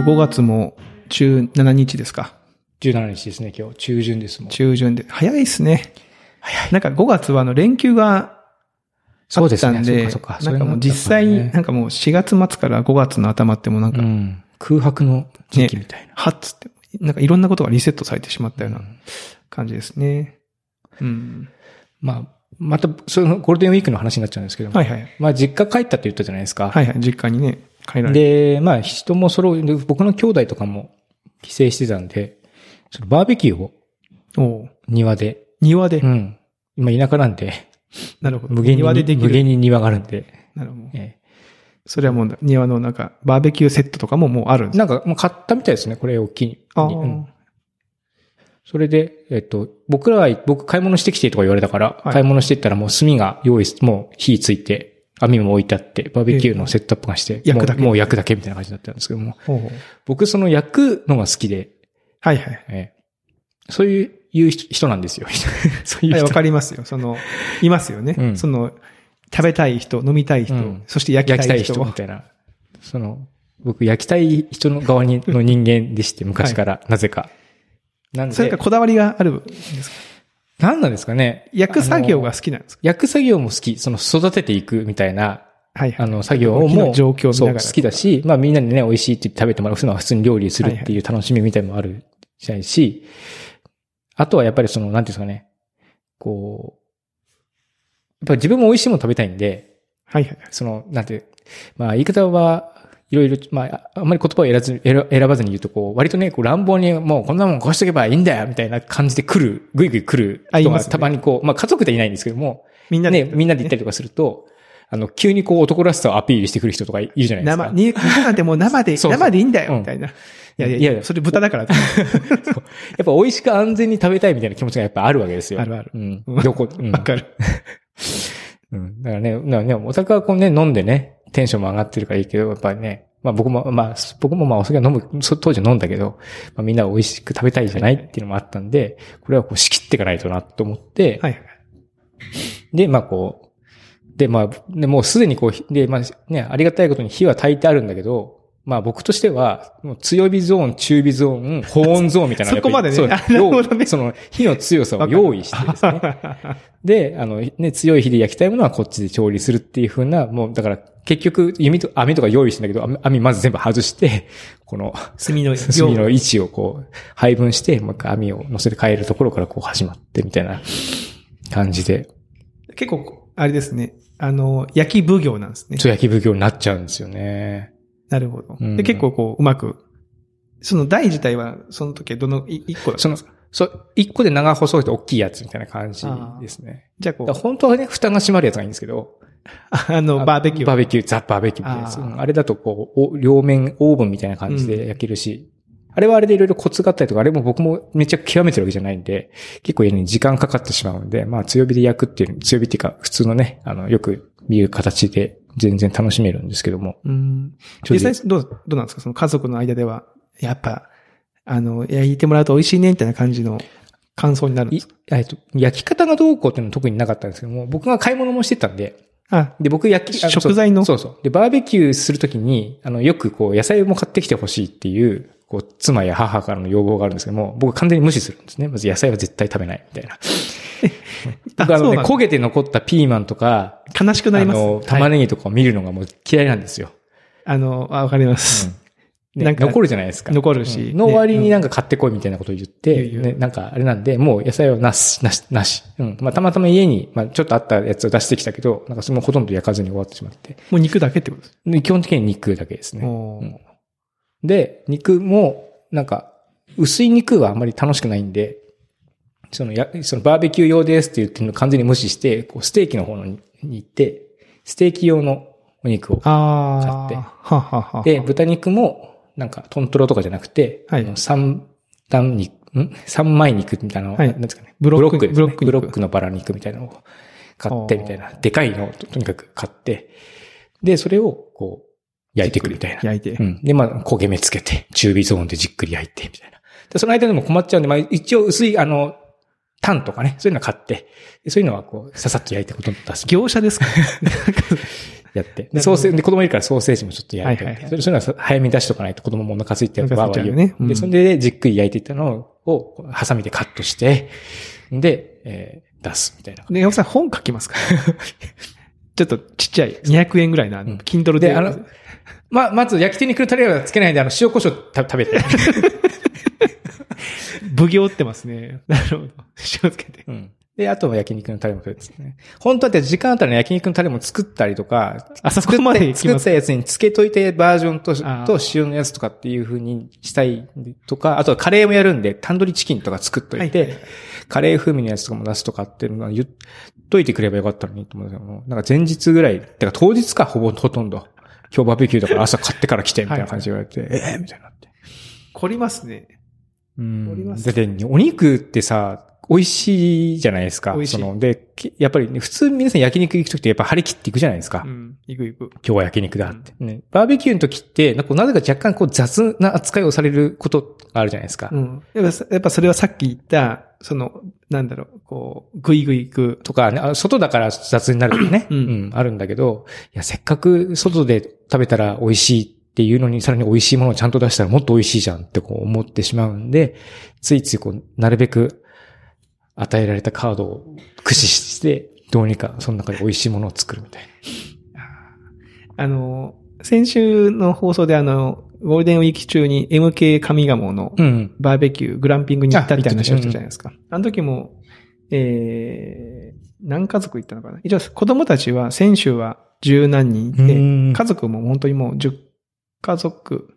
もう5月も17日ですか。17日ですね、今日。中旬ですもん。中旬で。早いですね。早い。なんか5月はあの連休があそうですね。ったんで、そうかそうか。なんかもう実際、なんかもう4月末から5月の頭ってもうなんか、うん。空白の時期みたいな。はっつって、なんかいろんなことがリセットされてしまったよううなん感じですね。うん。まあ、また、そのゴールデンウィークの話になっちゃうんですけども。はいはい。まあ、実家帰ったって言ったじゃないですか。はいはい。実家にね。で、まあ、人も揃う、で僕の兄弟とかも帰省してたんで、そのバーベキューを庭で、庭で？う。ん。今田舎なんで、なるほど。無限に、庭でできる。無限に庭があるんで、なるほど。えそれはもう庭のなんか、バーベキューセットとかももうあるんですえなんか、もう買ったみたいですね、これ大きい。あうんそれで、えっと、僕らは、僕買い物してきてとか言われたから、はい買い物してったらもう炭が用意し、もう火ついて、網も置いてあって、バーベキューのセットアップがして、焼くだけもう焼くだけみたいな感じだったんですけども、僕その焼くのが好きで、はいはい。ええそういう、いう人人なんですよ。そういうはい、人。わかりますよ。その、いますよね。うんその、食べたい人、飲みたい人、うんそして焼きたいたい人。人みたいな。その、僕焼きたい人の側にの人間でして、昔から、なぜか。なんでそれか、こだわりがあるんですか？なんなんですかね？焼く作業が好きなんですか？焼く作業も好き。その育てていくみたいな、はいはい。あの、作業もう、状況そう好きだし、まあみんなにね、美味しいって食べてもらうのは普通に料理するっていう楽しみみたいもあるじゃないし、あとはやっぱりその、なんていうんですかね、こう、やっぱり自分も美味しいもの食べたいんで、はいはい。その、なんて、まあ言い方はいろいろ、まあ、あんまり言葉を選ばず選選ばずに言うと、こう、割とね、こう乱暴にもうこんなもんこうしとけばいいんだよ、みたいな感じで来る、ぐいぐい来る人があいますねたまにこう、まあ家族でいないんですけども、みんなね、みんなで行ったりとかすると、あの、急にこう男らしさをアピールしてくる人とかいるじゃないですか。生、に、生でも生で、そうそう生でいいんだよ、うんみたいな。いやいやいやそれ豚だから。やっぱ美味しく安全に食べたいみたいな気持ちがやっぱあるわけですよ。あるあるうんうん。どこ、うん。わかる。うん。だからね、だからね、お酒はこうね、飲んでね、テンションも上がってるからいいけど、やっぱりね、まあ僕も、まあ、僕もまあお酒は飲む、そ当時飲んだけど、まあみんな美味しく食べたいじゃないっていうのもあったんで、これはこう仕切っていかないとなと思って、はいはい。で、まあこう、で、まあ、でもうすでにこう、で、まあね、ありがたいことに火は焚いてあるんだけど、まあ僕としては、もう強火ゾーン、中火ゾーン、高温ゾーンみたいな そこまでねそうあなるほどねその火の強さを用意してですね。で、あの、ね、強い火で焼きたいものはこっちで調理するっていう風な、もう、だから、結局、弓と、網とか用意してんだけど、網網まず全部外して、この、炭の炭 の位置をこう、配分して、もう一回網を乗せて帰るところからこう始まって、みたいな感じで、結構、あれですね。あの、焼き奉行なんですね。そう焼き奉行になっちゃうんですよね。なるほど。うんで、結構こう、うまく、その台自体は、その時はどの、い一個だったそのんですか、そう、一個で長細いと大きいやつみたいな感じですね。じゃあこう、本当はね、蓋が閉まるやつがいいんですけど、あの、バーベキュー。バーベキュー、ザ・バーベキューみたいなやつ。あれだとこう、お両面オーブンみたいな感じで焼けるし、あれはあれでいろいろコツがあったりとか、あれも僕もめっちゃ極めてるわけじゃないんで、結構やるのに時間かかってしまうんで、まあ強火で焼くっていう、強火っていうか普通のね、あの、よく見る形で全然楽しめるんですけども。うん。実際、どう、どうなんですか？その家族の間では、やっぱ、あの、焼いてもらうと美味しいね、みたいな感じの感想になるんでいすか？えっと、焼き方がどうこうっていうのは特になかったんですけども、僕が買い物もしてたんで、あ、で、僕焼き、あ食材の？そうそう。で、バーベキューするときに、あの、よくこう、野菜も買ってきてほしいっていう、こう、妻や母からの要望があるんですけども、僕は完全に無視するんですね。まず野菜は絶対食べない、みたいな。僕あのね、焦げて残ったピーマンとか、悲しくなります。あの、玉はいねぎとかを見るのがもう嫌いなんですよ。あの、あわかります。ねなんか残るじゃないですか。残るしうんの割になんか買ってこいみたいなことを言って、言う言うね、なんかあれなんで、もう野菜はなし、なし、なし。うん。まあ、たまたま家に、まあ、ちょっとあったやつを出してきたけど、なんかそれもほとんど焼かずに終わってしまって。もう肉だけってことです。で基本的に肉だけですね。うんで、肉も、なんか、薄い肉はあんまり楽しくないんで、そのや、そのバーベキュー用ですって言ってるのを完全に無視して、こうステーキの方に行って、ステーキ用のお肉を。買ってははは。で、豚肉も、なんか、トントロとかじゃなくて、はいあの三段肉、ん？三枚肉みたいなのを、はいなんですかね。ブロックですねブロック肉ブロックのバラ肉みたいなのを買って、みたいな。でかいのをととにかく買って、で、それを、こう、焼いていくみたいな。焼いて。うん。で、まあ、焦げ目つけて、中火ゾーンでじっくり焼いて、みたいな。で、その間でも困っちゃうんで、まあ、一応薄い、あの、タンとかね、そういうの買って、でそういうのはこう、ささっと焼いてこと出す。業者ですか？やって。で、ソーセージ、で、子供いるからソーセージもちょっと焼いて、はいはいはいそれそういうのは早めに出しとかないと子供もお腹空いてお腹空いちゃうよねうんで、それでじっくり焼いていったのを、ハサミでカットして、で、えー出すみたいな。で、山本さん本書きますか ちょっとちっちゃい、200円ぐらいの、あの、うん Kindle で。で、あの、ま、まず焼き手に来るタレはつけないで、あの、塩胡椒た食べて。奉行ってますね。なるほど。塩つけて。うん。で、あとは焼肉のタレもそうですね。本当はって時間あったら焼肉のタレも作ったりとか、あそこまで作ったやつにつけといてバージョンと、と塩のやつとかっていう風にしたいとか、あとはカレーもやるんで、タンドリーチキンとか作っといて、はいはいカレー風味のやつとかも出すとかっていうのは言っといてくればよかったのにと思うんですけども、なんか前日ぐらい、てか当日か、ほぼほとんど。今日バーベキューだから朝買ってから来て、みたいな感じで言われて、えーみたいになって。凝りますね。うん。りますだって、お肉ってさ、美味しいじゃないですか。美味しいその、で、きやっぱりね、普通皆さん焼肉行くときってやっぱ張り切っていくじゃないですか。うん。いくいく。今日は焼肉だって。ね。バーベキューの時って、なんかなぜか若干こう雑な扱いをされることがあるじゃないですか。うん。やっぱ、やっぱそれはさっき言った、その、なんだろう、こう、ぐいぐい行く。とかね、あ外だから雑になるとかね。うんうん。あるんだけど、いや、せっかく外で食べたら美味しいっていうのに、さらに美味しいものをちゃんと出したらもっと美味しいじゃんってこう思ってしまうんで、ついついこう、なるべく与えられたカードを駆使して、どうにかその中で美味しいものを作るみたいあの、先週の放送であの、ゴールデンウィーク中に MK 上鴨のな。うん。バーベキュー、グランピングに行ったみたいな話をしたあじゃないですか。あの時も、えー、何家族行ったのかな？一応子供たちは先週は十何人いて、うん家族も本当にもう10家族、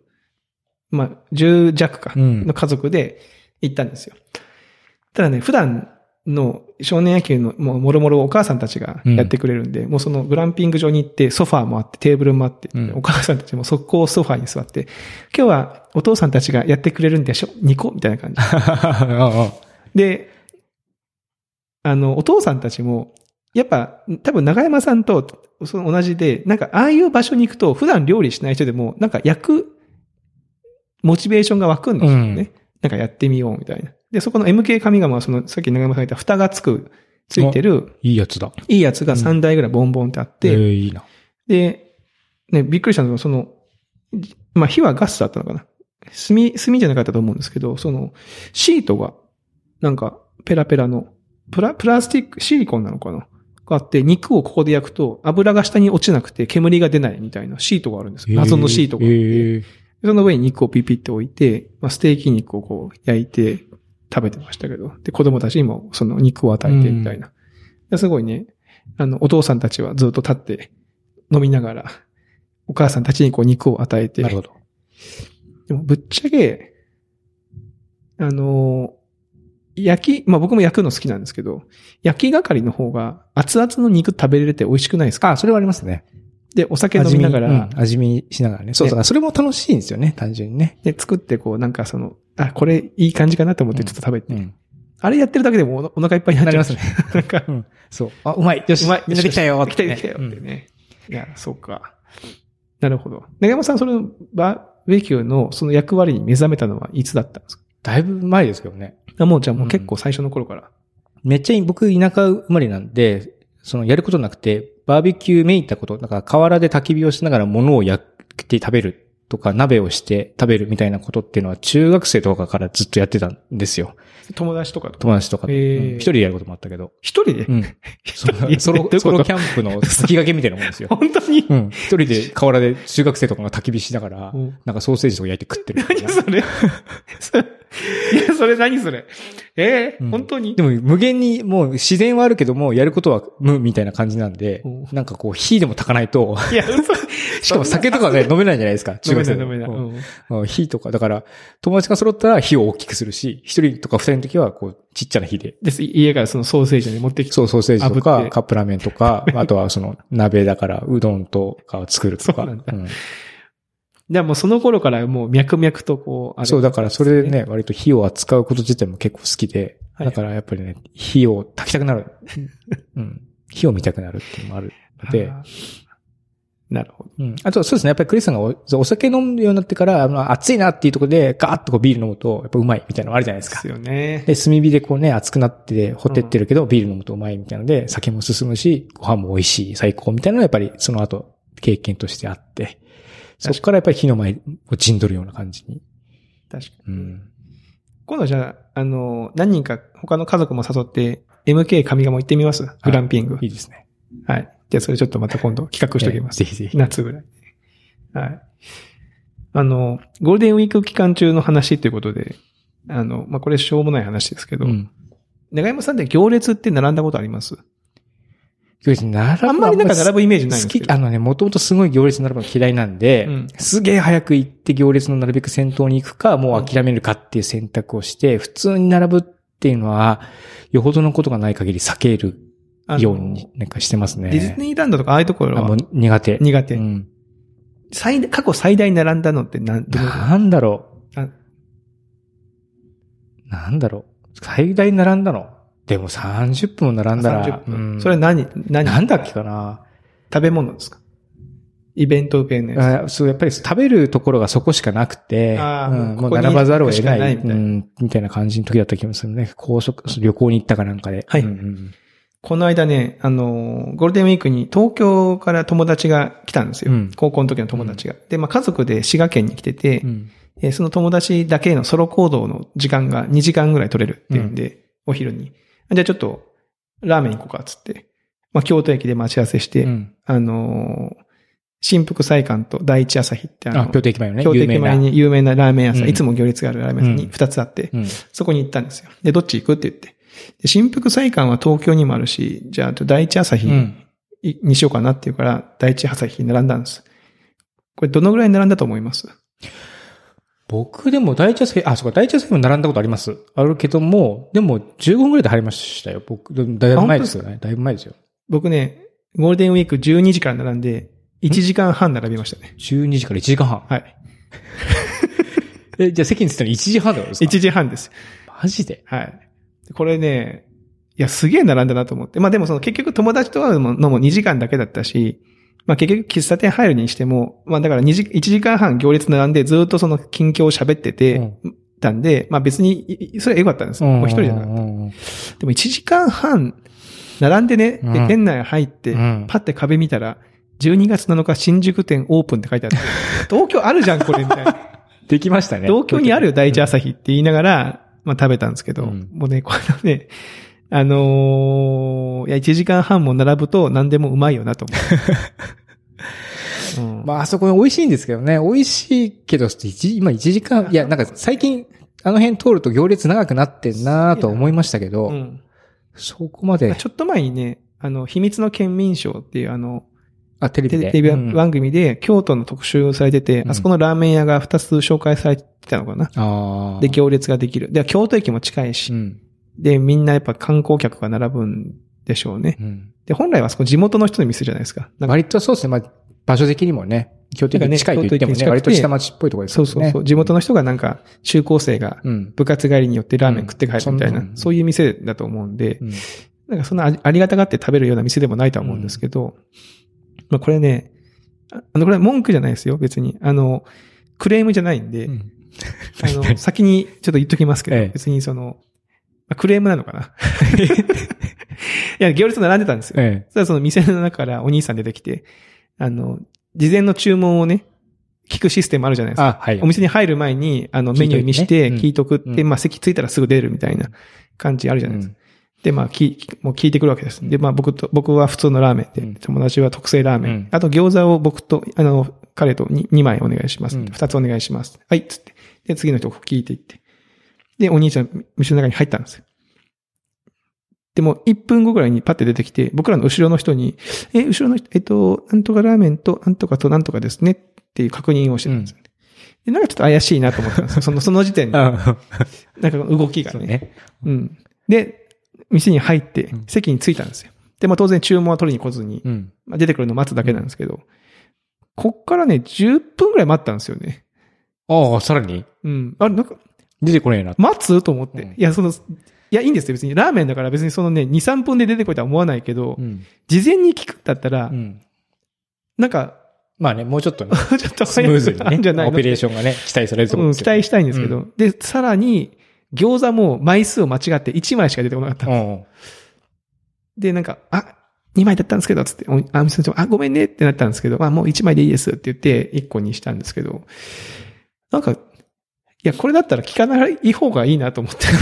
まあ、10弱か、うんの家族で行ったんですよ。ただね、普段の少年野球のもうもろもろお母さんたちがやってくれるんで、もうそのグランピング場に行ってソファーもあってテーブルもあって、うん。お母さんたちも速攻ソファーに座って、今日はお父さんたちがやってくれるんでしょ？ニコみたいな感じ。で、あの、お父さんたちも、やっぱ、多分長山さんとその同じで、なんかああいう場所に行くと普段料理しない人でも、なんか焼くモチベーションが湧くんですよね。うんなんかやってみようみたいな。で、そこの MK 上鴨はその、さっき長山さんが言った蓋がつく、ついてる、いいやつだ。いいやつが3台ぐらいボンボンってあって、えーいいな。で、ね、びっくりしたのが、その、じまあ、火はガスだったのかな。炭、炭じゃなかったと思うんですけど、その、シートが、なんか、ペラペラの、プラ、プラスチック、シリコンなのかながあって、肉をここで焼くと、油が下に落ちなくて煙が出ないみたいなシートがあるんですよ。謎のシートがあって。えーその上に肉をピピって置いて、まあ、ステーキ肉をこう焼いて食べてましたけど、で、子供たちにもその肉を与えてみたいな。ですごいね、あの、お父さんたちはずっと立って飲みながら、お母さんたちにこう肉を与えて、なるほど。でもぶっちゃけ、あの、焼き、まあ僕も焼くの好きなんですけど、焼き係の方が熱々の肉食べれて美味しくないですか？あ、それはありますね。で、お酒飲みながら、味見うん味見しながらね。そうそう。それも楽しいんですよね、単純にね。で、作ってこう、なんかその、あ、これいい感じかなと思ってちょっと食べて、うん。あれやってるだけでもおお腹いっぱいになっちゃいますね。なんか、うん。そう。あ、うまい。よし。うまい。みんなできたよ。できたよ、できたよってね。いや、そうか。なるほど。長山さん、そのバーベキューのその役割に目覚めたのはいつだったんですか？だいぶ前ですけどね。あもうじゃあもう結構最初の頃から。めっちゃいい僕、田舎生まれなんで、そのやることなくて、バーベキューめいったこと、なんか河原で焚き火をしながら物を焼いて食べるとか、鍋をして食べるみたいなことっていうのは中学生とかからずっとやってたんですよ。友達とかと友達とかと。へーうん一人で？やることもあったけど。一人で、うん。ソロソロキャンプの先駆けみたいなもんですよ。本当に、うん。一人で河原で中学生とかが焚き火しながらうん、なんかソーセージとか焼いて食ってる。何それ？いや、それ何それ？えーうん本当に？でも無限にもう自然はあるけども、やることは無みたいな感じなんでうん、なんかこう火でも焚かないと、いや、嘘。しかも酒とかね、飲めないじゃないですか、飲めない飲めない。うん火とか、だから、友達が揃ったら火を大きくするし、一人とか二人の時は、こう、ちっちゃな火で。です。家からそのソーセージに持ってきて。そう、ソーセージとか、てカップラーメンとか、あとはその、鍋だから、うどんとかを作るとか。そうなんだうんでもうその頃からもう脈々とこう、あれそう、だからそれでね、割と火を扱うこと自体も結構好きで、はいだからやっぱりね、火を焚きたくなる。うん。火を見たくなるっていうのもあるので、なるほど。うん。あとそうですね。やっぱりクリスさんがおお酒飲むようになってから、あの、暑いなっていうところで、ガーッとこうビール飲むと、やっぱうまいみたいなのあるじゃないですかです。よね。で、炭火でこうね、熱くなって、ほてってるけど、ビール飲むとうまいみたいなので、酒も進むし、ご飯も美味しい、最高みたいなのはやっぱりその後経験としてあって、そこからやっぱり火の前を陣取るような感じに。確かに。うん。今度じゃあ、あの、何人か他の家族も誘って、MK 上賀も行ってみます？グランピング。いいですね。はい。じゃあそれちょっとまた今度企画しておきます。ぜひぜひ。夏ぐらい。はい。あの、ゴールデンウィーク期間中の話ということで、あの、まあ、これしょうもない話ですけど、うん。長山さんって行列って並んだことあります？行列並ぶあんまりなんか並ぶイメージないんですけどあのね、もともとすごい行列並ぶの嫌いなんで、うんすげえ早く行って行列のなるべく先頭に行くか、もう諦めるかっていう選択をして、普通に並ぶっていうのは、よほどのことがない限り避けるようになんかしてますね。ディズニーランドとかああいうところあ、もはう苦手。苦手。うん。最大過去最大に並んだのって何、なんだろあう。なんだろう。最大並んだの？でも30分も並んだら、30分。うんそれ何、何？なんだっけかな？食べ物ですか？イベント系のやあそう、やっぱり食べるところがそこしかなくて、うんもう並ばざるを得ない、しかないみたいなうん、みたいな感じの時だった気もするね。高速、旅行に行ったかなんかで。はいうんうんこの間ね、あの、ゴールデンウィークに東京から友達が来たんですよ。うん高校の時の友達が。で、まあ家族で滋賀県に来てて、うんえーその友達だけのソロ行動の時間が2時間ぐらい取れるっていうんで、お昼に。じゃあちょっと、ラーメン行こうかっつって。まあ京都駅で待ち合わせして、うんあのー新福祭館と第一朝日ってあの、あ、京都駅前のね、京都。駅前に有名なラーメン屋さん、うんいつも行列があるラーメン屋さんにうん2つあって、うん。そこに行ったんですよ。で、どっち行くって言って。で新福祭館は東京にもあるし、じゃあ、第一朝日うんにしようかなっていうから、第一朝日に並んだんです。これどのぐらい並んだと思います？僕でも第一朝日、あ、そうか、第一朝日も並んだことあります。あるけども、でも15分ぐらいで入りましたよ。僕、だいぶ前ですよね。だいぶ前ですよ。僕ね、ゴールデンウィーク12時から並んで、1時間半並びましたね。12時から1時間半。はい。え、じゃあ席に着いたの1時半ってことですか？1時半です。マジで？はい。これね、いや、すげえ並んだなと思って。まあでもその結局友達と会うのも2時間だけだったし、まあ結局喫茶店入るにしても、まあだから2時、1時間半行列並んでずっとその近況を喋ってて、たんで、まあ別に、いそれは良かったんですよ。もう一人じゃなかった。た。でも1時間半、並んでね、でうん店内入って、うんパッて壁見たら、12月7日新宿店オープンって書いてあって、東京あるじゃん、これ、みたいな。できましたね。東京にあるよ、第一朝日って言いながら、まあ食べたんですけど、うんもうね、これね、あのーいや、1時間半も並ぶと何でもうまいよなと思う。う んまあ、あそこ美味しいんですけどね。美味しいけど、一今1時間、いや、なんか最近、あの辺通ると行列長くなってんなと思いましたけど、うんそこまで、ちょっと前にね、あの、秘密の県民賞っていうあの、あ、テレビで。テレビうん番組で京都の特集をされてて、うんあそこのラーメン屋が2つ紹介されてたのかな。ああ。で、行列ができる。で、京都駅も近いし、うん。で、みんなやっぱ観光客が並ぶんでしょうね。うん。で、本来はあそこ地元の人の店じゃないですか。なんか割とそうですね。まあ、場所的にもね、京都駅に近いと言ってもね、割と下町っぽいところですよね。そうそうそう。地元の人がなんか、中高生がうん。部活帰りによってラーメン食って帰るみたいな、うんそんなそういう店だと思うんで、うんなんかそんなあありがたがって食べるような店でもないとは思うんですけど、まあこれね、ああの、これは文句じゃないですよ、別に。あの、クレームじゃないんで、うんあの、先にちょっと言っときますけど、ええ別にその、まあクレームなのかな？いや、行列並んでたんですよ。えそしたらその店の中からお兄さん出てきて、あの、事前の注文をね、聞くシステムあるじゃないでえ。すか。あ、はい。お店に入る前に、あの、メニュー見して、うん聞いとくって、うんまあ、席着いたらすぐ出るみたいな感じあるじゃないですか。で、まあ、き、もう聞いてくるわけです。で、まあ、僕と、僕は普通のラーメンで、うん友達は特製ラーメン。うんあと、餃子を僕と、あの、彼と 2, 2枚お願いします。うん2つお願いします。はい、つって。で、次の人聞いていって。で、お兄ちゃん、店の中に入ったんですよ。でも、1分後ぐらいにパッて出てきて、僕らの後ろの人に、え、後ろの人、えっと、なんとかラーメンと、なんとかとなんとかですねっていう確認をしてたんですよ。で、なんかちょっと怪しいなと思ったんですよ。その、その時点で。なんかあ動きがね。ね。うん。で、店に入ってうん、席に着いたんですよ。で、まあ当然注文は取りに来ずに、うん。まあ、出てくるのを待つだけなんですけど、こっからね、10分ぐらい待ったんですよね。ああ、さらに？うん。あれ、なんか、出てこないな。待つ？と思って。うんいや、その、いや、いいんですよ、別に。ラーメンだから別にそのね、2、3分で出てこいとは思わないけど、うん。事前に聞くんだったら、うん。なんか、まあね、もうちょっとね、ちょっとスムーズにね、じゃないの？オペレーションがね、期待されると思うん、うんですよ。期待したいんですけど。で、さらに、餃子も枚数を間違って1枚しか出てこなかった。うん。で、なんか、あ、2枚だったんですけど、つって、おあ、みさんちも、あ、ごめんねってなったんですけど、まあもう1枚でいいですって言って、1個にしたんですけど、なんか、いや、これだったら聞かない方がいいなと思って。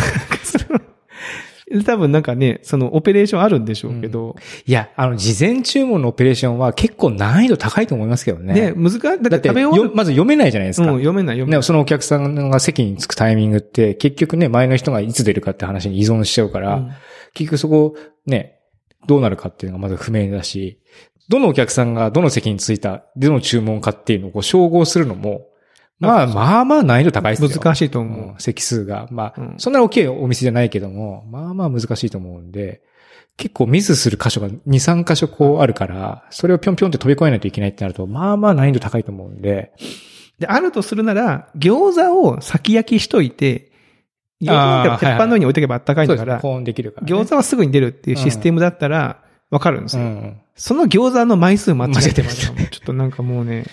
多分なんかね、そのオペレーションあるんでしょうけど、いや、あの、事前注文のオペレーションは結構難易度高いと思いますけどね。ね、難しい。だってまず読めないじゃないでする。か。うん、読めない読めない。ね、そのお客さんが席に着くタイミングって、結局ね、前の人がいつ出るかって話に依存しちゃうから、うん結局そこ、ね、どうなるかっていうのがまず不明だし、どのお客さんがどの席に着いた、どの注文かっていうのをこう照合するのも、まあ、まあまあ難易度高いですよ。難しいと思う。うん席数が。まあ、うんそんな大きいお店じゃないけども、まあまあ難しいと思うんで、結構ミスする箇所が2、3箇所こうあるから、それをぴょんぴょんって飛び越えないといけないってなると、まあまあ難易度高いと思うんで、で、あるとするなら、餃子を先焼きしといて、餃子鉄板の上に置いとけばあったかいん。だから、保温できるから、ね。餃子はすぐに出るっていうシステムだったら、わかるんですよ。うん。その餃子の枚数間違えてました。間違ちょっとなんかもうね、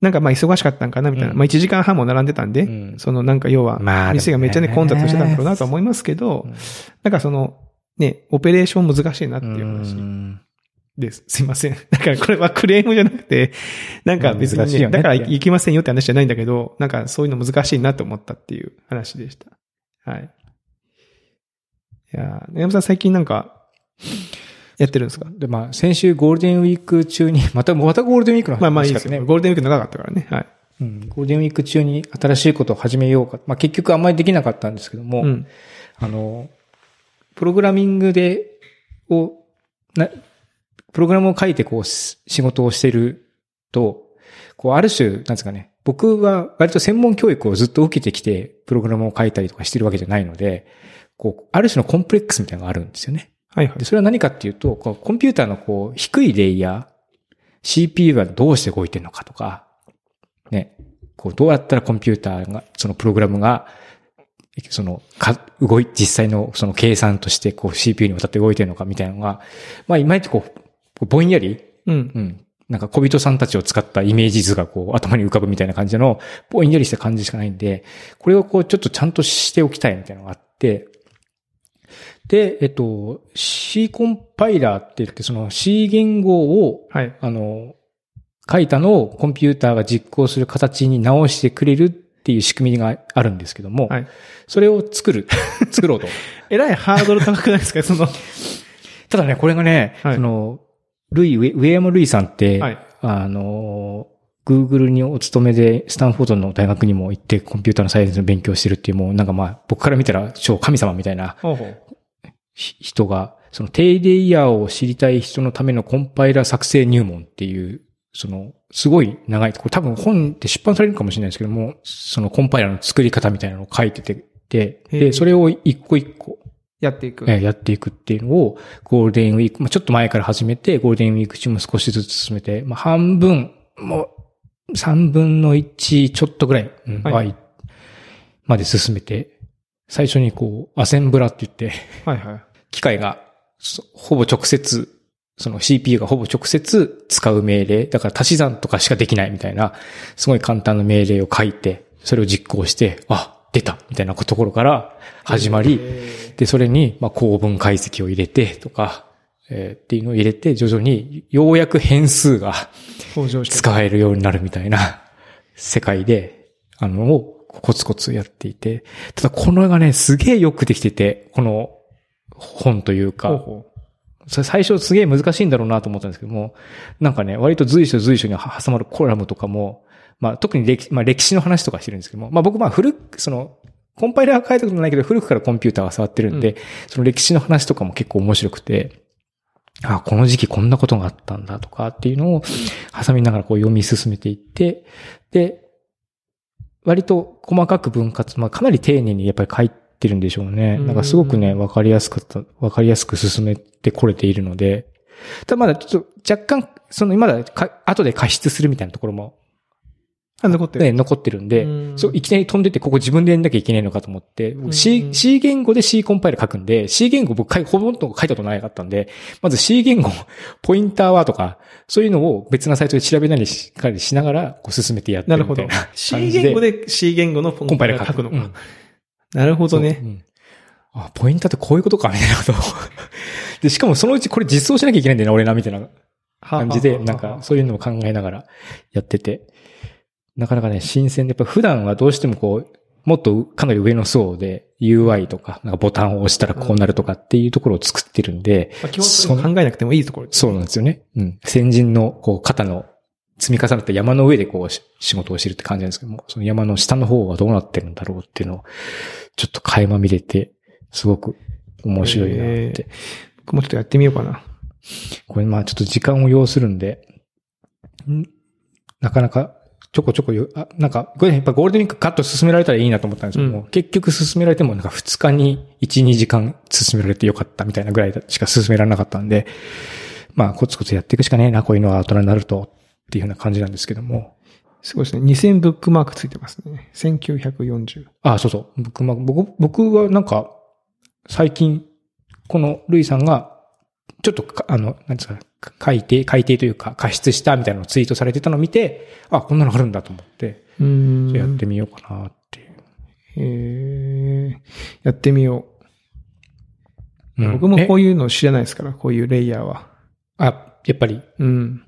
なんかまあ忙しかったんかなみたいな。うんまあ1時間半も並んでたんで、うんそのなんか要は、まあ店がめっちゃね混雑してたんだろうなとは思いますけど、うんなんかその、ね、オペレーション難しいなっていう話んです。すいません。だからこれはクレームじゃなくて、なんか別にね、ねだから行きませんよって話じゃないんだけど、なんかそういうの難しいなと思ったっていう話でした。はい。いやー、山さん最近なんか、やってるんですか？で、まあ、先週ゴールデンウィーク中に、また、またゴールデンウィークの話まあまあいいですね。ゴールデンウィーク長かったからね。はい。うん、ゴールデンウィーク中に新しいことを始めようか。まあ結局あんまりできなかったんですけども、うん。あの、プログラミングで、を、な、プログラムを書いてこうし仕事をしてると、こうある種、なんですかね、僕は割と専門教育をずっと受けてきて、プログラムを書いたりとかしてるわけじゃないので、こう、ある種のコンプレックスみたいなのがあるんですよね。はいはいで、。それは何かっていうと、こうコンピューターのこう、低いレイヤー、CPU がどうして動いてるのかとか、ね、こう、どうやったらコンピューターが、そのプログラムが、その、か、動い、実際のその計算として、こう、CPU に渡って動いてるのかみたいなのが、まあ、いまいちこう、ぼんやり、うん。うん。なんか小人さんたちを使ったイメージ図がこう頭に浮かぶみたいな感じのぼんやりした感じしかないんで、これをこうちょっとちゃんとしておきたいみたいなのがあって、で、えっと、C コンパイラーって言ってその C 言語をはい。あの、書いたのをコンピューターが実行する形に直してくれるっていう仕組みがあるんですけども、はい。それを作る、作ろうと。えらいハードル高くないですか？その、ただね、これがね、はいその、ルイ、ウェウェアム・ルイさんって、はいあの、Google にお勤めで、スタンフォードの大学にも行ってコンピューターのサイエンスの勉強してるっていう、もうなんかまあ、僕から見たら超神様みたいな人が、その低レイヤーを知りたい人のためのコンパイラー作成入門っていう、その、すごい長い、これ多分本で出版されるかもしれないですけども、そのコンパイラーの作り方みたいなのを書いてて、で、それを一個一個、やっていく。えーやっていくっていうのを、ゴールデンウィーク、まあ、ちょっと前から始めて、ゴールデンウィーク中も少しずつ進めて、まあ、半分、もう、三分の一ちょっとぐらい、うんはいはいまで進めて、最初にこう、アセンブラって言って、はいはい。機械が、そほぼ直接、その CPU がほぼ直接使う命令、だから足し算とかしかできないみたいな、すごい簡単な命令を書いて、それを実行して、あ、出たみたいなところから始まり、で、それに、まあ、構文解析を入れてとか、えーっていうのを入れて、徐々に、ようやく変数が登場して。使えるようになるみたいな世界で、あの、をコツコツやっていて、ただこのがね、すげえよくできてて、この本というか、それ最初すげえ難しいんだろうなと思ったんですけども、なんかね、割と随所随所に挟まるコラムとかも、まあ特に歴史、まあ歴史の話とかしてるんですけども、まあ僕まあ古く、その、コンパイラーは書いたことないけど、古くからコンピューターは触ってるんで、うその歴史の話とかも結構面白くて、あ、この時期こんなことがあったんだとかっていうのを挟みながらこう読み進めていって、で、割と細かく分割、まあかなり丁寧にやっぱり書いてるんでしょうね。うんなんかすごくね、わかりやすかった、わかりやすく進めてこれているので、ただまだちょっと若干、その、まだか、後で加筆するみたいなところも、残ってる。ね、残ってるんで、うんそう、いきなり飛んでって、ここ自分でやんなきゃいけないのかと思って、C、ん C 言語で C コンパイル書くんで、C 言語僕ほぼんと書いたことなかったんで、まず C 言語、ポインターはとか、そういうのを別なサイトで調べなりしかりしながら、こう進めてやってなるほどるみたいな。C 言語で C 言語のココンパイル書くのか。うんなるほどね。そううんあ、ポインターってこういうことか、みたいなことを で、しかもそのうちこれ実装しなきゃいけないんだよな、俺な、みたいな感じで、なんか、そういうのも考えながらやってて、なかなかね、新鮮で、やっぱ普段はどうしてもこう、もっとかなり上の層で UI とか、なんかボタンを押したらこうなるとかっていうところを作ってるんで、まあ、基本考えなくてもいいところそうなんですよね。うん。先人の、こう、肩の積み重なった山の上でこうし、仕事をしてるって感じなんですけども、その山の下の方はどうなってるんだろうっていうのを、ちょっと垣間見れて、すごく面白いなって。僕もちょっとやってみようかな。これまあちょっと時間を要するんで、んなかなかちょこちょこよ、あ、なんか、これやっぱゴールデンウィークカット進められたらいいなと思ったんですけども、う結局進められてもなんか2日に1、2時間進められてよかったみたいなぐらいしか進められなかったんで、まあコツコツやっていくしかねえな、こういうのは大人になると、っていうような感じなんですけども。すごいですね。2000ブックマークついてますね。1940。あ、そうそう。僕、まあ、僕、僕はなんか、最近、このルイさんが、ちょっとか、あの、なんですか、改定、改定というか、加筆したみたいなのをツイートされてたのを見て、あ、こんなのあるんだと思って、うーん。やってみようかなっていう。えー、やってみよう。うん僕もこう。ういうの知らないですから、こういうレイヤーは。あ、やっぱり、うん。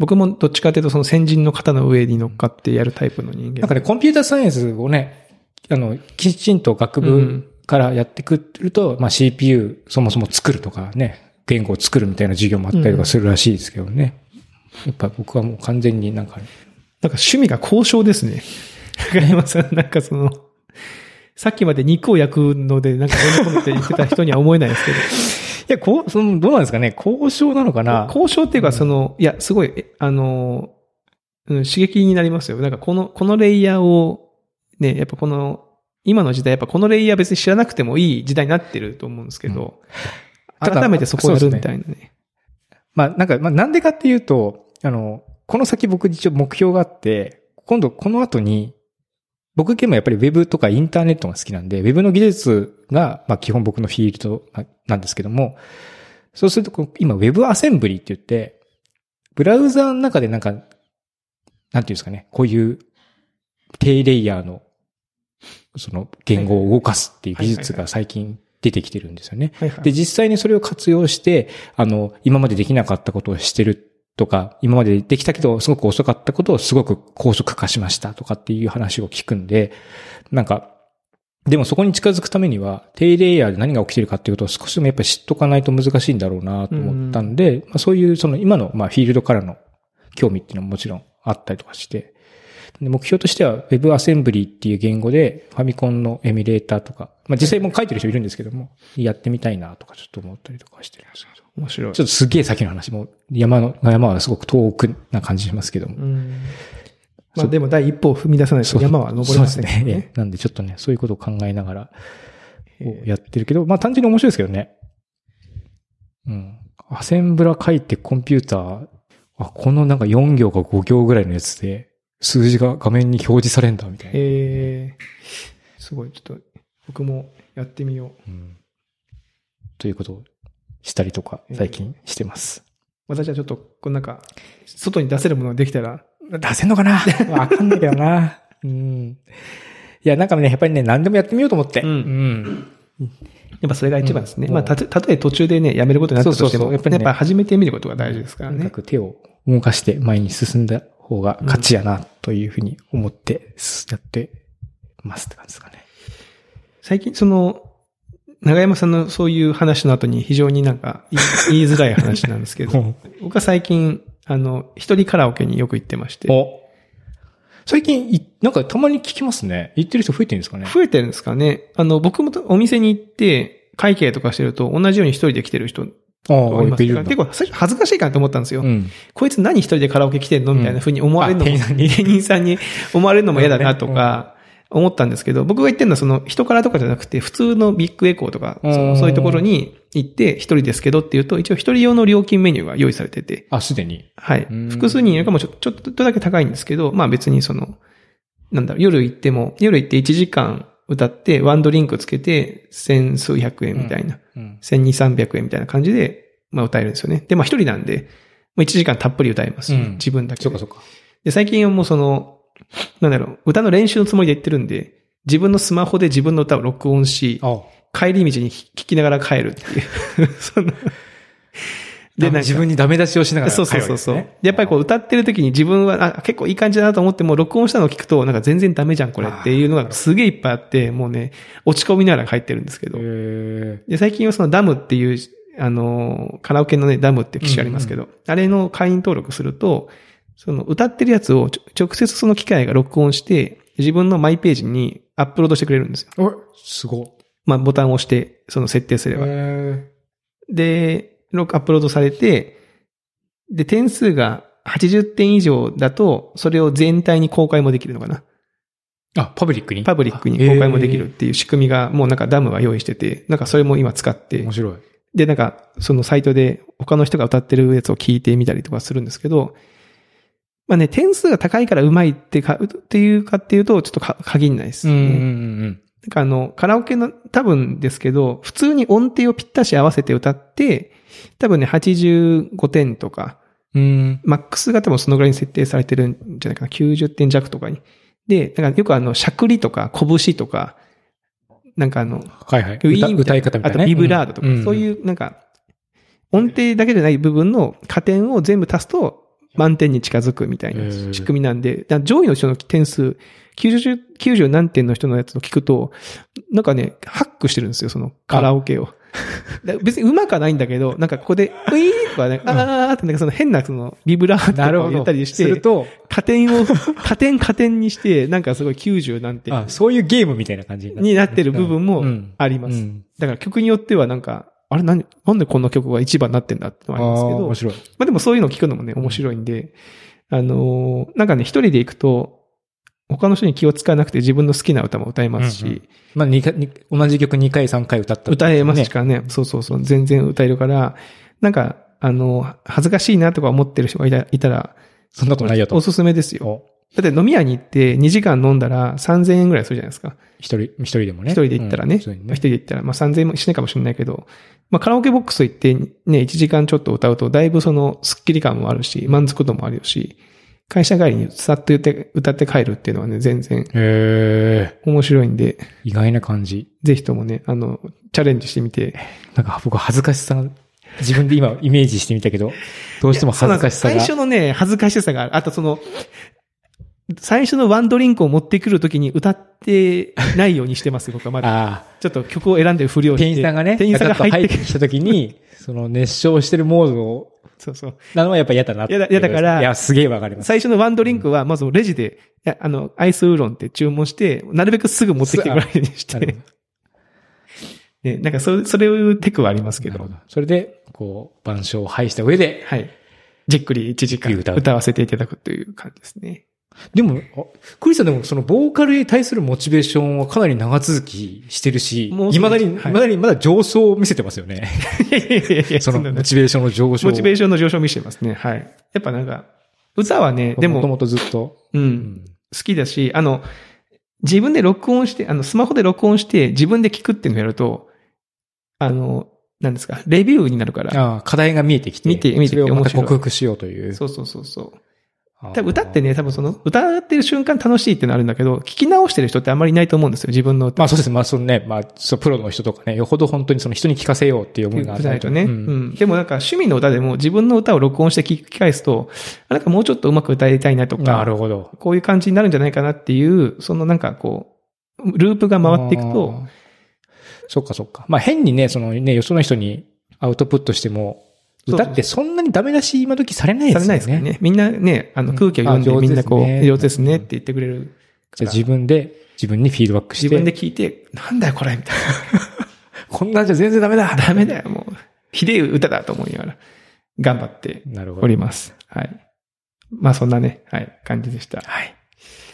僕もどっちかというとその先人の方の上に乗っかってやるタイプの人間。なんかね、コンピューターサイエンスをね、あの、きちんと学部からやってくると、まあ CPU そもそも作るとかね、言語を作るみたいな授業もあったりとかするらしいですけどね。やっぱ僕はもう完全になんか、なんか趣味が交渉ですね。中山さん、なんかその、さっきまで肉を焼くので、なんか飲み込めて言ってた人には思えないですけど。いや、こう、その、どうなんですかね？交渉なのかな？交渉っていうか、その、いや、すごい、えあの、うん、刺激になりますよ。なんかこの、このレイヤーを、ね、やっぱこの、今の時代、やっぱこのレイヤー別に知らなくてもいい時代になってると思うんですけど、ただ改めてそこをやるみたいなね。まあ、なんか、まあ、なんでかっていうと、あの、この先僕一応目標があって、今度この後に、僕結構やっぱり Web とかインターネットが好きなんで、Web の技術が、まあ基本僕のフィールドななんですけども、そうすると今 Web アセンブリって言って、ブラウザーの中でなんか、なんていうんですかね、こういう低レイヤーの、その言語を動かすっていう技術が最近出てきてるんですよね。で、実際にそれを活用して、あの、今までできなかったことをしてるとか、今までできたけど、すごく遅かったことをすごく高速化しましたとかっていう話を聞くんで、なんか、でもそこに近づくためには、低レイヤーで何が起きてるかっていうことを少しでもやっぱり知っとかないと難しいんだろうなと思ったんで、まあ、そういうその今のまあフィールドからの興味っていうのももちろんあったりとかして、で目標としては WebAssembly っていう言語でファミコンのエミュレーターとか、まあ実際もう書いてる人いるんですけども、やってみたいなとかちょっと思ったりとかしてるんですけど。面白いちょ。っとすげえ先の話も、山の、山はすごく遠くな感じしますけども。うん。まあでも第一歩を踏み出さないと山は登れませんからそうですね。なんでちょっとね、そういうことを考えながら、やってるけど、まあ単純に面白いですけどね。うん。アセンブラ書いてコンピューター、あ、このなんか4行か5行ぐらいのやつで、数字が画面に表示されんだ、みたいな。えー、すごい、ちょっと、僕もやってみよう。うん。ということをしたりとか、最近してます。私はちょっと、こうなんか、外に出せるものができたら、出せんのかな？わかんないけどな。うん。いや、なんかね、やっぱりね、何でもやってみようと思って。うん。うん。やっぱそれが一番ですね。うん。まあ、たと、たとえ途中でね、やめることになったとしてそうそうそも、やっうやっぱりねぱ始めてみることが大事ですからとにかね。く手を動かして前に進ん。だ方が勝ちやな、というふうに思って、やってますって感じですかね。最近、その、長山さん。のそういう話の後に非常になん。か言い言いづらい話なん。ですけど、僕は最近、あの、一人カラオケによく行ってまして、お最近い、なんかたまに聞きますね。言ってる人増えてるんですかね？増えてるんですかねあの、僕もお店に行って、会計とかしてると同じように一人で来てる人ああ、いま結構最初恥ずかしいかなと思ったんですよ。うん。こいつ何一人でカラオケ来てんの？みたいな風に思われるのも、あ店員さんに芸人さんに思われるのも嫌だなとか、思ったんですけど、僕が言ってるのはその人からとかじゃなくて、普通のビッグエコーとか、うんそういうところに行って一人ですけどっていうと、一応一人用の料金メニューが用意されてて、あ、すでに。はいうん。複数人いるかもちょちょっとだけ高いんですけど、まあ別にその、なんだろう、夜行っても、夜行って1時間歌って、ワンドリンクつけて、千数百円みたいな、うん。千二三百円みたいな感じで、まあ歌えるんですよね。で、まあ一人なんで、まあ1時間たっぷり歌えます。うん自分だけでそっかそっか。で、最近はもうその、なんだろう、歌の練習のつもりで言ってるんで、自分のスマホで自分の歌を録音し、あ。帰り道に聞きながら帰るっていう。そので、なんか自分にダメ出しをしながら、そうそうそうそう。やっぱりこう歌ってる時に自分は、あ、結構いい感じだなと思っても、録音したのを聞くと、なんか全然ダメじゃん、これっていうのがすげえいっぱいあって、もうね、落ち込みながら入ってるんですけど。へで、最近はそのダムっていう、あの、カラオケのね、ダムって機種ありますけど、あれの会員登録すると、その歌ってるやつを直接その機械が録音して、自分のマイページにアップロードしてくれるんですよ。ーおすごい。まあ、ボタンを押して、その設定すれば。へで、ロアップロードされて、で、点数が80点以上だと、それを全体に公開もできるのかな。ーあ、パブリックに？パブリックに公開もできるっていう仕組みが、もうなんかダムが用意してて、なんかそれも今使って面、白い。で、なんかそのサイトで他の人が歌ってるやつを聞いてみたりとかするんですけど、まあね、点数が高いからうまいってか、っていうかっていうと、ちょっとか限んないですね。うんうんうん。なんかあの、カラオケの多分ですけど、普通に音程をぴったし合わせて歌って、多分ね、85点とか、うん。マックスが多分そのぐらいに設定されてるんじゃないかな。90点弱とかに。で、なんかよくあの、しゃくりとか、拳とか、なんかあの、はいはい。歌歌い方みたいなね。あとビブラードとか、んそういうなんか、音程だけじゃない部分の加点を全部足すと満点に近づくみたいな仕組みなんで、上位の人の点数、90、90何点の人のやつを聞くと、なんかね、ハックしてるんですよ、そのカラオケを。別に上手くはないんだけど、なんかここで、ウィーとかね、あーってなんかその変なそのビブラードとなるほど。かを言ったりしするて、と、加点を、加点加点にして、なんかすごい90何点あ、そういうゲームみたいな感じになってる部分もうんあります。うんだから曲によってはなんか、あれ何、なんでこんな曲が一番になってんだってのがありますけど、面白い。まあでもそういうのを聞くのもね、面白いんで、あのーなんかね、一人で行くと、他の人に気を使わなくて自分の好きな歌も歌えますし、うんうんまあ、二回、二同じ曲2回3回歌った、歌えますねからね。そうそうそう。全然歌えるから、なんか、あの、恥ずかしいなとか思ってる人がいたいたら、そんなことないよと。おすすめですよ。おだって飲み屋に行って2時間飲んだら3000円ぐらいするじゃないですか。一人、一人でもね。一人で行ったらね。一、うん人で行ったら、まあ3000円もしないかもしれないけど、まあカラオケボックス行ってね、1時間ちょっと歌うと、だいぶそのスッキリ感もあるし、満足度もあるし、会社帰りにさっと言って、歌って帰るっていうのはね、全然へえ、面白いんで、意外な感じ。ぜひともね、あの、チャレンジしてみて。なんか僕恥ずかしさが、自分で今イメージしてみたけど、どうしても恥ずかしさが。最初のね、恥ずかしさがある。あとその、最初のワンドリンクを持ってくるときに歌ってないようにしてます、僕はまだ。ああ、ちょっと曲を選んでふりをして。店員さんがね、店員さんが入ってくる。ガチャッときに、その熱唱してるモードを、そうそう。なのはやっぱ嫌だな嫌だ嫌だからいや、すげえわかります。最初のワンドリンクは、まずレジで、いやあの、アイスウーロンって注文して、なるべくすぐ持ってきてくれるようにして。ね、なんかそ、それいうテクはありますけど。ど。それで、こう、板書を排した上で、はい。じっくり1時間歌わせていただくという感じですね。でも、あクリスさんでもそのボーカルに対するモチベーションはかなり長続きしてるし、もう未だに、はい未だにまだ上昇を見せてますよね。いやいやいやいやそのモチベーションの上昇。モチベーションの上昇を見せてますね。はい。やっぱなんか、歌はね、でも、もともとずっと。う、うんん好きだし、あの、自分で録音して、あの、スマホで録音して自分で聞くっていうのをやると、あの、なんですか、レビューになるから。ああ課題が見えてきて。見て見えてきて面白い克服しようという。そうそうそうそう。多分歌ってね、多分その、歌ってる瞬間楽しいってのあるんだけど、聞き直してる人ってあんまりいないと思うんですよ、自分の歌。まあそうです。まあそのね、まあ、そう、プロの人とかね、よほど本当にその人に聞かせようっていう思いがあじゃないとね、ううんん。でもなんか趣味の歌でも自分の歌を録音して聞き返すと、あなんかもうちょっとうまく歌いたいなとか、なるほど。こういう感じになるんじゃないかなっていう、そのなんかこう、ループが回っていくと。そっかそっか。まあ変にね、そのね、よその人にアウトプットしても、歌ってそんなにダメ出し今時されないですよね。されないですね。みんなね、あのうん空気を読んでみんなこう、上手ですねって言ってくれる。じゃあ自分で、自分にフィードバックして。自分で聞いて、なんだよこれみたいこんなんじゃ全然ダメだな。ダメだよ、もう。ひでえ歌だと思いながら、頑張って。おります。はい。まあそんなね、はい、感じでした。はい。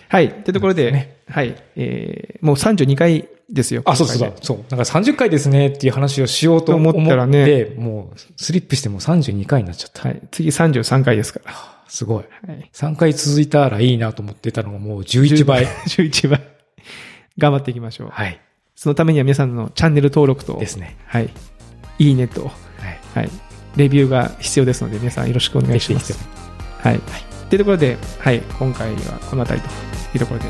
はい。ってところで、はい。えー、もう32回ですよ。あ、そうそうそう。そう。なんか30回ですねっていう話をしようと思ったらねもうスリップしてもう32回になっちゃった。はい。次33回ですから。すごい。はい。3回続いたらいいなと思ってたのがもう11倍。11倍。頑張っていきましょう。はい。そのためには皆さんのチャンネル登録と、ですね。はい。いいねと、はい。はい。レビューが必要ですので、皆さんよろしくお願いします。はい。というところで、はい。今回はこの辺りというところで、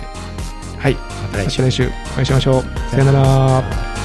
はい。また来週来週お会いしましょう。さよなら。